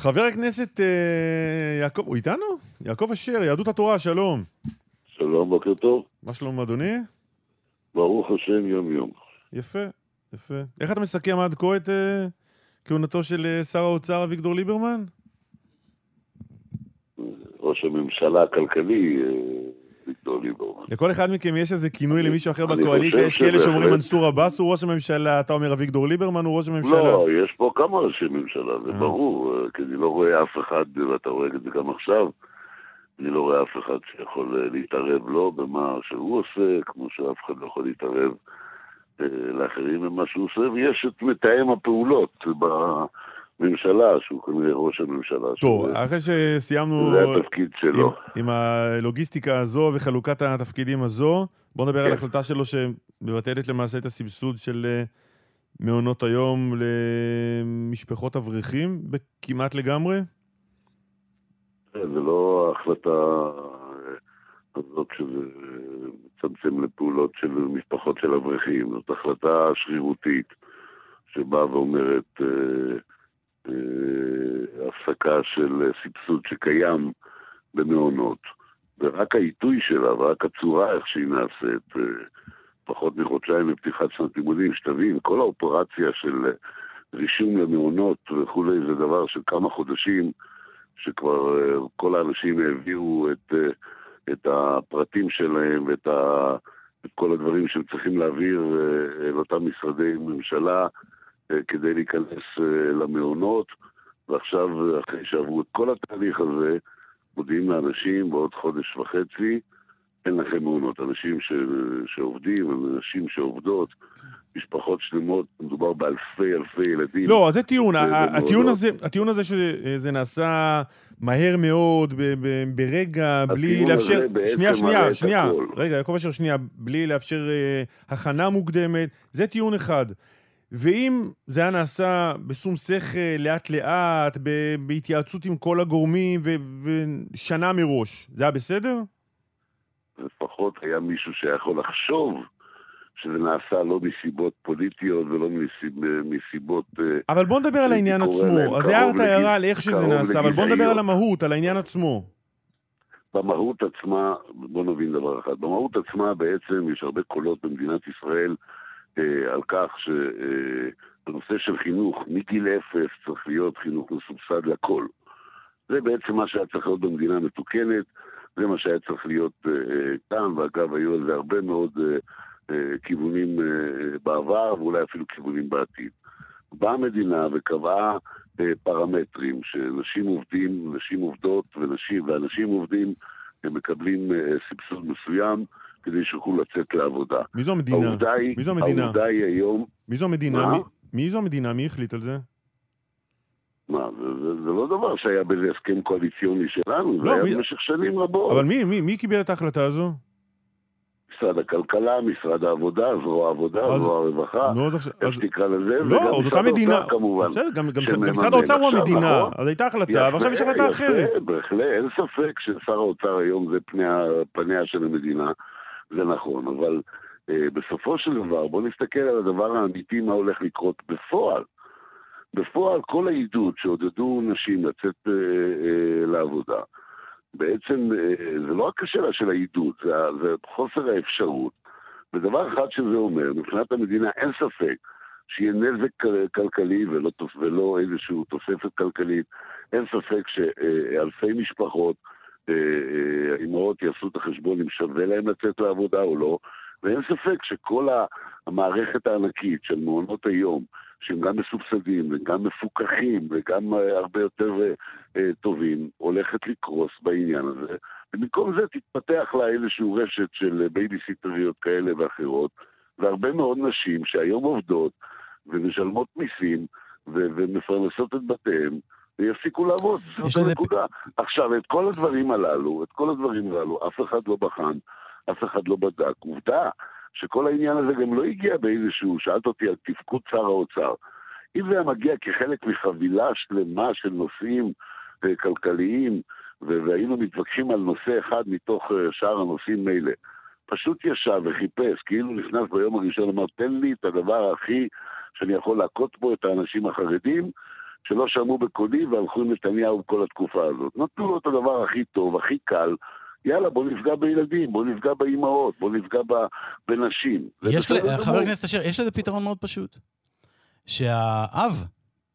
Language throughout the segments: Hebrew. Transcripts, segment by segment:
חבר הכנסת אה, יעקב, הוא איתנו? יעקב אשר, יהדות התורה, שלום. שלום, בוקר טוב. מה שלום, אדוני? ברוך השם, יום-יום. יפה, יפה. איך אתה מסכם עד כה את אה, כהונתו של אה, שר האוצר אביגדור ליברמן? ראש הממשלה הכלכלי, אה, אביגדור ליברמן. לכל אחד מכם יש איזה כינוי למישהו אחר בקואליציה? יש כאלה שאומרים מנסור עבאס הוא ראש הממשלה, אתה אומר אביגדור ליברמן הוא ראש הממשלה. לא, יש פה כמה ראשי ממשלה, זה אה. ברור, כי אני לא רואה אף אחד, ואתה רואה את זה גם עכשיו, אני לא רואה אף אחד שיכול אה, להתערב לא במה שהוא עושה, כמו שאף אחד לא יכול להתערב אה, לאחרים במה שהוא עושה, ויש את מתאם הפעולות בממשלה, שהוא כנראה ראש הממשלה. טוב, שזה- אחרי שסיימנו זה התפקיד עם, שלו. עם הלוגיסטיקה הזו וחלוקת התפקידים הזו, בואו נדבר על כן. ההחלטה שלו שמבטלת למעשה את הסבסוד של אה, מעונות היום למשפחות אברכים כמעט לגמרי. זה לא ההחלטה אה, הזאת שזה מצמצם לפעולות של משפחות של אברכים, זאת החלטה שרירותית שבאה ואומרת אה, אה, הפסקה של סבסוד שקיים במעונות, ורק העיתוי שלה ורק הצורה איך שהיא נעשית, אה, פחות מחודשיים לפתיחת שנת לימודים, שתבין, כל האופרציה של אה, רישום למעונות וכולי זה דבר של כמה חודשים שכבר אה, כל האנשים העבירו את, אה, את הפרטים שלהם ואת ה, את כל הדברים שהם צריכים להעביר אה, אל אותם משרדי ממשלה. אה, כדי להיכנס אה, למעונות, ועכשיו, אה, אחרי שעברו את כל התהליך הזה, מודיעים לאנשים בעוד חודש וחצי, אין לכם מעונות. אנשים ש, שעובדים, אנשים שעובדות, משפחות שלמות, מדובר באלפי אלפי ילדים. לא, אז זה טיעון. הטיעון. הזה, הטיעון הזה שזה נעשה מהר מאוד, ב- ב- ברגע, בלי לאפשר... שנייה, שנייה, שנייה. רגע, יעקב אשר, שנייה. בלי לאפשר אה, הכנה מוקדמת, זה טיעון אחד. ואם זה היה נעשה בשום שכל, לאט-לאט, בהתייעצות עם כל הגורמים ו- ושנה מראש, זה היה בסדר? לפחות היה מישהו שיכול לחשוב שזה נעשה לא מסיבות פוליטיות ולא מסיב, מסיבות... אה, אבל בוא נדבר על העניין עצמו. אז הערת הערה על איך שזה נעשה, אבל בוא נדבר. על המהות, על העניין עצמו. במהות עצמה, בוא נבין דבר אחד, במהות עצמה בעצם יש הרבה קולות במדינת ישראל על כך שהנושא של חינוך מגיל אפס צריך להיות חינוך מסובסד לכל. זה בעצם מה שהיה צריך להיות במדינה מתוקנת, זה מה שהיה צריך להיות אה, אה, כאן, ואגב, היו על זה הרבה מאוד אה, אה, כיוונים אה, בעבר, ואולי אפילו כיוונים בעתיד. באה המדינה וקבעה אה, פרמטרים שנשים עובדים, נשים עובדות ונשים, ואנשים עובדים הם מקבלים אה, סבסוד מסוים כדי שיוכלו לצאת לעבודה. מי זו המדינה? העובדה היא, מי זו המדינה? העובדה היא היום, מי זו המדינה? מה? מי, מי זו המדינה? מי החליט על זה? מה, זה, זה, זה לא דבר שהיה באיזה הסכם קואליציוני שלנו, לא, זה היה מי- במשך שנים רבות. אבל מי, מי, מי קיבל את ההחלטה הזו? משרד הכלכלה, משרד העבודה, זרוע העבודה, אז- זרוע הרווחה, עכשיו... איך אז... שתקרא לזה, לא, וגם משרד מדינה. האוצר כמובן. בסדר, גם, גם. משרד האוצר הוא המדינה. נכון. אז הייתה החלטה, ועכשיו יש החלטה אחרת. בהחלט, אין ספק ששר האוצר היום זה פניה, פניה של המדינה, זה נכון, אבל אה, בסופו של דבר, בואו נסתכל על הדבר האמיתי, מה הולך לקרות בפועל. בפועל כל העידוד שעודדו נשים לצאת אה, אה, לעבודה, בעצם אה, זה לא רק השאלה של העידוד, זה, זה חוסר האפשרות. ודבר אחד שזה אומר, מבחינת המדינה אין ספק שיהיה נזק כל- כלכלי ולא, ולא איזושהי תוספת כלכלית. אין ספק שאלפי משפחות, אה, אה, האימהות יעשו את החשבון אם שווה להם לצאת לעבודה או לא, ואין ספק שכל המערכת הענקית של מעונות היום, שהם גם מסובסדים וגם מפוקחים וגם אה, הרבה יותר אה, אה, טובים, הולכת לקרוס בעניין הזה. ובמקום זה תתפתח לה איזושהי רשת של בייביסיטריות כאלה ואחרות, והרבה מאוד נשים שהיום עובדות ומשלמות מיסים ו- ומפרנסות את בתיהם, ויפסיקו לעבוד, זאת הנקודה. עכשיו, את כל הדברים הללו, את כל הדברים הללו, אף אחד לא בחן, אף אחד לא בדק. עובדה שכל העניין הזה גם לא הגיע באיזשהו, שאלת אותי על תפקוד שר האוצר. אם זה היה מגיע כחלק מחבילה שלמה של נושאים אה, כלכליים, והיינו מתווכחים על נושא אחד מתוך אה, שאר הנושאים מילא. פשוט ישב וחיפש, כאילו נכנס ביום הראשון, אמר, תן לי את הדבר הכי שאני יכול להכות בו את האנשים החרדים, שלא שמעו בקולי והלכו עם נתניהו כל התקופה הזאת. נתנו לו את הדבר הכי טוב, הכי קל. יאללה, בוא נפגע בילדים, בוא נפגע באימהות, בוא נפגע בנשים. חבר הכנסת אשר, יש לזה פתרון מאוד פשוט. שהאב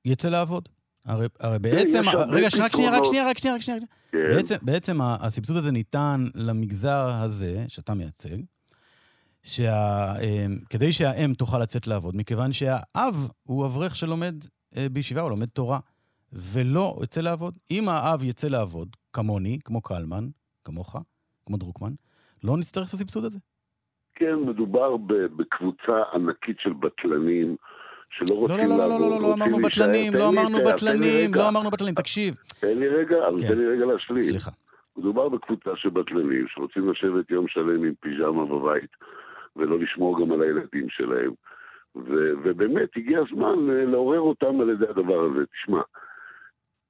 יצא לעבוד. הרי, הרי בעצם, רגע, רק שנייה, רק שנייה, רק שנייה, רק שנייה. כן. בעצם, בעצם הסבסוד הזה ניתן למגזר הזה, שאתה מייצג, שה, אמ, כדי שהאם תוכל לצאת לעבוד, מכיוון שהאב הוא אברך שלומד אה, בישיבה, הוא לומד תורה, ולא יוצא לעבוד. אם האב יצא לעבוד, כמוני, כמו קלמן, כמוך, כמו דרוקמן, לא נצטרך את הסבסוד הזה. כן, מדובר בקבוצה ענקית של בטלנים. שלא לא, רוצים לעבוד. לא, לא, לא, לא, לא, לא אמרנו בטלנים, לא אמרנו בטלנים, לא אמרנו בטלנים, תקשיב. תן לי רגע, כן. תן לי רגע להשלים. סליחה. מדובר בקבוצה של בטלנים שרוצים לשבת יום שלם עם פיג'מה בבית ולא לשמור גם על הילדים שלהם. ו- ובאמת, הגיע הזמן אה, לעורר אותם על ידי הדבר הזה. תשמע,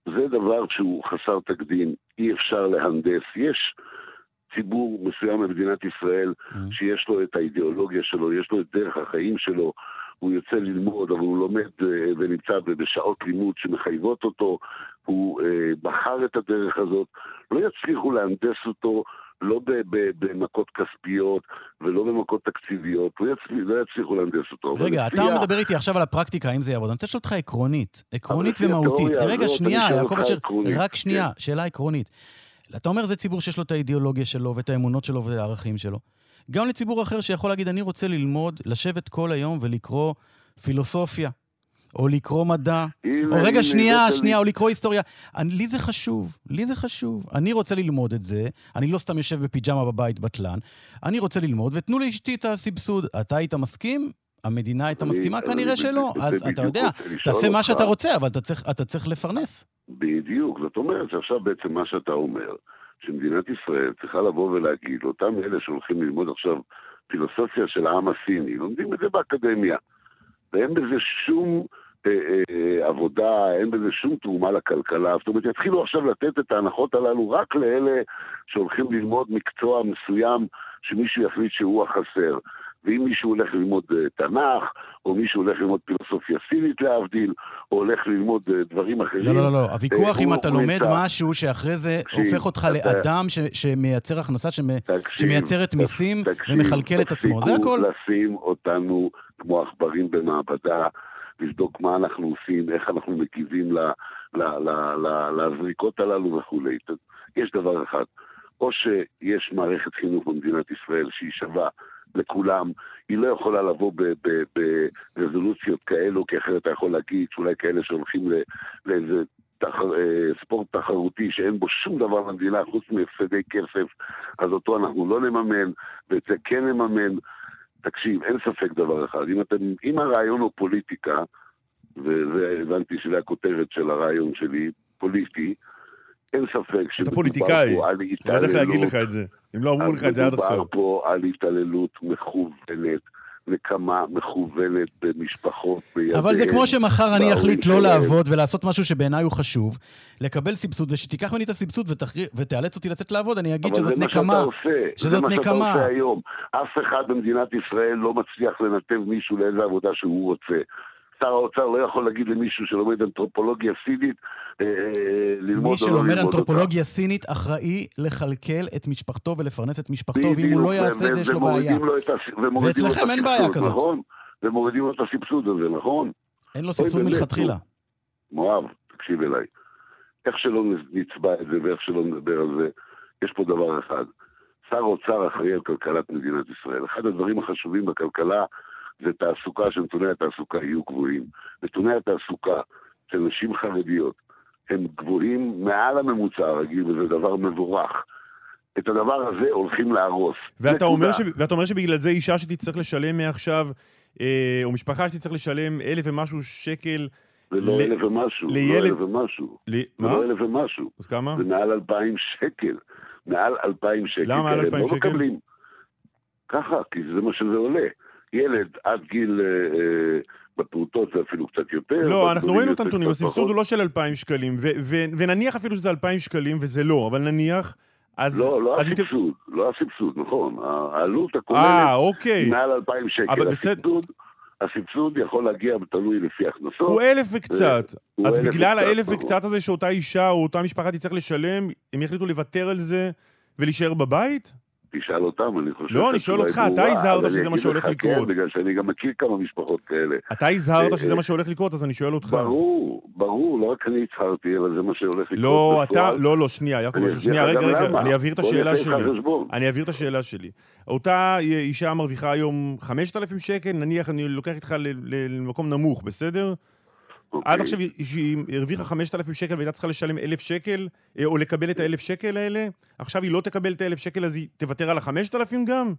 זה דבר שהוא חסר תקדים, אי אפשר להנדס. יש ציבור מסוים במדינת ישראל mm. שיש לו את האידיאולוגיה שלו, יש לו את דרך החיים שלו, הוא יוצא ללמוד, אבל הוא לומד אה, ונמצא בשעות לימוד שמחייבות אותו, הוא אה, בחר את הדרך הזאת, לא יצליחו להנדס אותו לא במכות כספיות ולא במכות תקציביות, לא, לא יצליחו להנדס אותו. רגע, אתה. מדבר איתי עכשיו על הפרקטיקה, האם זה יעבוד. אני רוצה לשאול אותך עקרונית, עקרונית ומהותית. רגע, שנייה, יעקב אשר, רק שנייה, כן. שאלה עקרונית. אתה אומר זה ציבור שיש לו את האידיאולוגיה שלו ואת האמונות שלו ואת הערכים שלו. גם לציבור אחר שיכול להגיד, אני רוצה ללמוד, לשבת כל היום ולקרוא פילוסופיה, או לקרוא מדע, או רגע, שנייה, שנייה, או לקרוא היסטוריה. אני, לי זה חשוב, לי זה חשוב. אני רוצה ללמוד את זה, אני לא סתם יושב בפיג'מה בבית בטלן, אני רוצה ללמוד, ותנו לאשתי את הסבסוד. אתה היית מסכים? המדינה הייתה מסכימה? כנראה שלא. אז אתה יודע, תעשה מה שאתה רוצה, אבל אתה צריך לפרנס. בדיוק, זאת אומרת שעכשיו בעצם מה שאתה אומר, שמדינת ישראל צריכה לבוא ולהגיד לאותם אלה שהולכים ללמוד עכשיו פילוסופיה של העם הסיני, לומדים את זה באקדמיה, ואין בזה שום אה, אה, עבודה, אין בזה שום תרומה לכלכלה, זאת אומרת יתחילו עכשיו לתת את ההנחות הללו רק לאלה שהולכים ללמוד מקצוע מסוים שמישהו יחליט שהוא החסר. ואם מישהו הולך ללמוד uh, תנ"ך, או מישהו הולך ללמוד פילוסופיה סינית להבדיל, או הולך ללמוד uh, דברים אחרים... לא, לא, לא, לא. הוויכוח אם אתה לומד. משהו שאחרי זה הופך אותך. לאדם ש... שמייצר הכנסה, שמייצרת מיסים ומכלכל את עצמו, זה הכל. תפסיקו לשים אותנו כמו עכברים במעבדה, לבדוק מה אנחנו עושים, איך אנחנו מגיבים לזריקות הללו וכולי. יש דבר אחד, או שיש מערכת חינוך במדינת ישראל שהיא שווה לכולם. היא לא יכולה לבוא ברזולוציות כאלו, כי אחרת אתה יכול להגיד שאולי כאלה שהולכים לאיזה תח... אה, ספורט תחרותי שאין בו שום דבר למדינה חוץ מהפסדי כסף, אז אותו אנחנו לא נממן, ואת זה כן נממן. תקשיב, אין ספק דבר אחד, אם, אתם, אם הרעיון הוא פוליטיקה, והבנתי שזו הכותרת של הרעיון שלי, פוליטי, אין ספק שמדובר פה על התעללות. אתה לא יודע איך להגיד לך את זה, אם לא אמרו לך את זה עד עכשיו. מדובר פה על התעללות מכוונת. נקמה מכוונת במשפחות, בידיהם. אבל זה כמו שמחר אני אחליט לא לעבוד ולעשות משהו שבעיניי הוא חשוב, לקבל סבסוד, ושתיקח ממני את הסבסוד ותאלץ אותי לצאת לעבוד, אני אגיד שזאת נקמה. אבל זה מה שאתה עושה. שזאת נקמה. זה מה שאתה עושה היום. אף אחד במדינת ישראל לא מצליח לנתב מישהו לאיזה עבודה שהוא רוצה. שר האוצר לא יכול להגיד למישהו שלומד אנתרופולוגיה סינית, אה, אה, ללמוד מי שלומד אנתרופולוגיה סינית אחראי לכלכל את משפחתו ולפרנס את משפחתו, ואם הוא לא יעשה את זה, יש לו בעיה. ואצלכם אין בעיה כזאת. נכון? ומורידים לו את הסבסוד הזה, נכון? אין לו סבסוד מלכתחילה. מואב, תקשיב אליי. איך שלא נצבע את זה ואיך שלא נדבר על זה, יש פה דבר אחד. שר האוצר אחראי על כלכלת מדינת ישראל. אחד הדברים החשובים בכלכלה זה תעסוקה, שנתוני התעסוקה יהיו גבוהים. נתוני התעסוקה של נשים חרדיות הם גבוהים מעל הממוצע הרגיל, וזה דבר מבורך. את הדבר הזה הולכים להרוס. ואתה אומר, ש... ואתה אומר שבגלל זה אישה שתצטרך לשלם מעכשיו, אה, או משפחה שתצטרך לשלם אלף ומשהו שקל... זה לא ל... אלף ומשהו, לילד... לא אלף ומשהו. ל... זה מה? לא אלף ומשהו. אז כמה? זה מעל אלפיים שקל. מעל אלפיים שקל. למה מעל אלפיים לא שקל? מקבלים. ככה, כי זה מה שזה עולה. ילד עד גיל... אה, אה, בפעוטות זה אפילו קצת יותר. לא, אנחנו ראינו את הנתונים, הסבסוד הוא לא של 2,000 שקלים, ונניח אפילו שזה 2,000 שקלים וזה לא, אבל נניח... אז... לא, לא אז הסבסוד, ת... לא הסבסוד, נכון. העלות הכוללת 아, אה, אוקיי. היא מעל 2,000 שקל. אבל בסדר... הסבסוד הסבסוד יכול להגיע, תלוי לפי הכנסות. הוא אלף וקצת. אז בגלל האלף וקצת הזה שאותה אישה או אותה משפחה תצטרך לשלם, הם יחליטו לוותר על זה ולהישאר בבית? תשאל אותם, אני חושב לא, אני שואל אותך, אתה הזהרת שזה מה שהולך לקרות. כן, בגלל שאני גם מכיר כמה משפחות כאלה. אתה הזהרת אה, שזה מה שהולך לקרות, אז אני שואל אותך. ברור, ברור, לא רק אני הצהרתי, אלא זה מה שהולך לקרות. לא, אתה, לא, לא, שנייה, יעקב, שנייה, רגע, רגע, אני אעביר את השאלה שלי. אני אעביר את השאלה שלי. אותה אישה מרוויחה היום 5,000 שקל, נניח אני לוקח איתך למקום נמוך, בסדר? אוקיי. עד עכשיו היא הרוויחה 5,000 שקל והייתה צריכה לשלם 1,000 שקל, אה, או לקבל את ה-1,000 שקל האלה, עכשיו היא לא תקבל את ה-1,000 שקל, אז היא תוותר על ה-5,000 גם?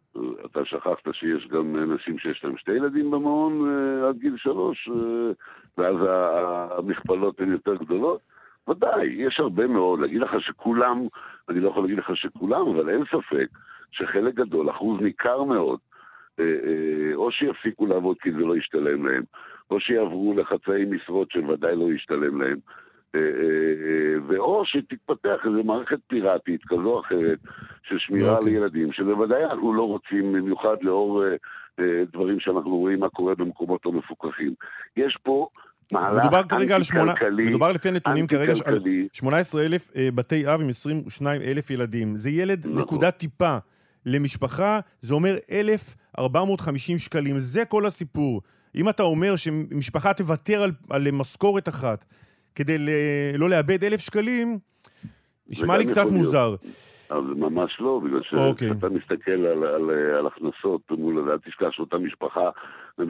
אתה שכחת שיש גם נשים שיש להם שתי ילדים במעון אה, עד גיל שלוש, אה, ואז המכפלות הן יותר גדולות? ודאי, יש הרבה מאוד. להגיד לך שכולם, אני לא יכול להגיד לך שכולם, אבל אין ספק שחלק גדול, אחוז ניכר מאוד, או שיפסיקו לעבוד כי זה לא ישתלם להם, או שיעברו לחצאי משרות שוודאי לא ישתלם להם, אה, אה, אה, ואו שתתפתח איזו מערכת פיראטית כזו או אחרת של שמירה על אוקיי. ילדים, שבוודאי אנחנו לא רוצים, במיוחד לאור דברים שאנחנו רואים מה קורה במקומות לא מפוקחים. יש פה מהלך מדובר כרגע על שמונה, מדובר לפי הנתונים כרגע על 18,000 בתי אב עם 22,000 ילדים. זה ילד נכון. נקודה טיפה למשפחה, זה אומר 1,450 שקלים. זה כל הסיפור. אם אתה אומר שמשפחה תוותר על, על משכורת אחת כדי ל, לא לאבד אלף שקלים, נשמע לי קצת מוזר. אבל ממש לא, בגלל אוקיי. שאתה okay. מסתכל על, על, על הכנסות מול, אל תשכח שאותה משפחה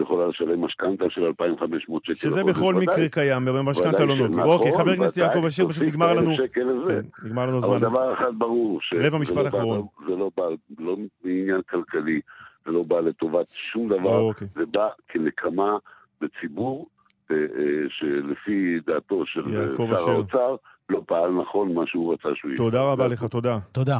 יכולה לשלם משכנתה של 2,500 שקל. שזה בכל מקרה קיים, במשכנתה לא נוגעים. אוקיי, חבר הכנסת יעקב אשר, פשוט נגמר לנו... כן, נגמר לנו הזמן. אבל דבר אחד ברור, רבע משפט אחרון. זה לא בא, לא מעניין כלכלי, זה לא בא לטובת שום דבר, אוקיי. זה בא כנקמה בציבור אה, אה, שלפי דעתו של שר האוצר לא פעל נכון מה שהוא רצה שהוא יהיה. תודה רבה לך, תודה. תודה.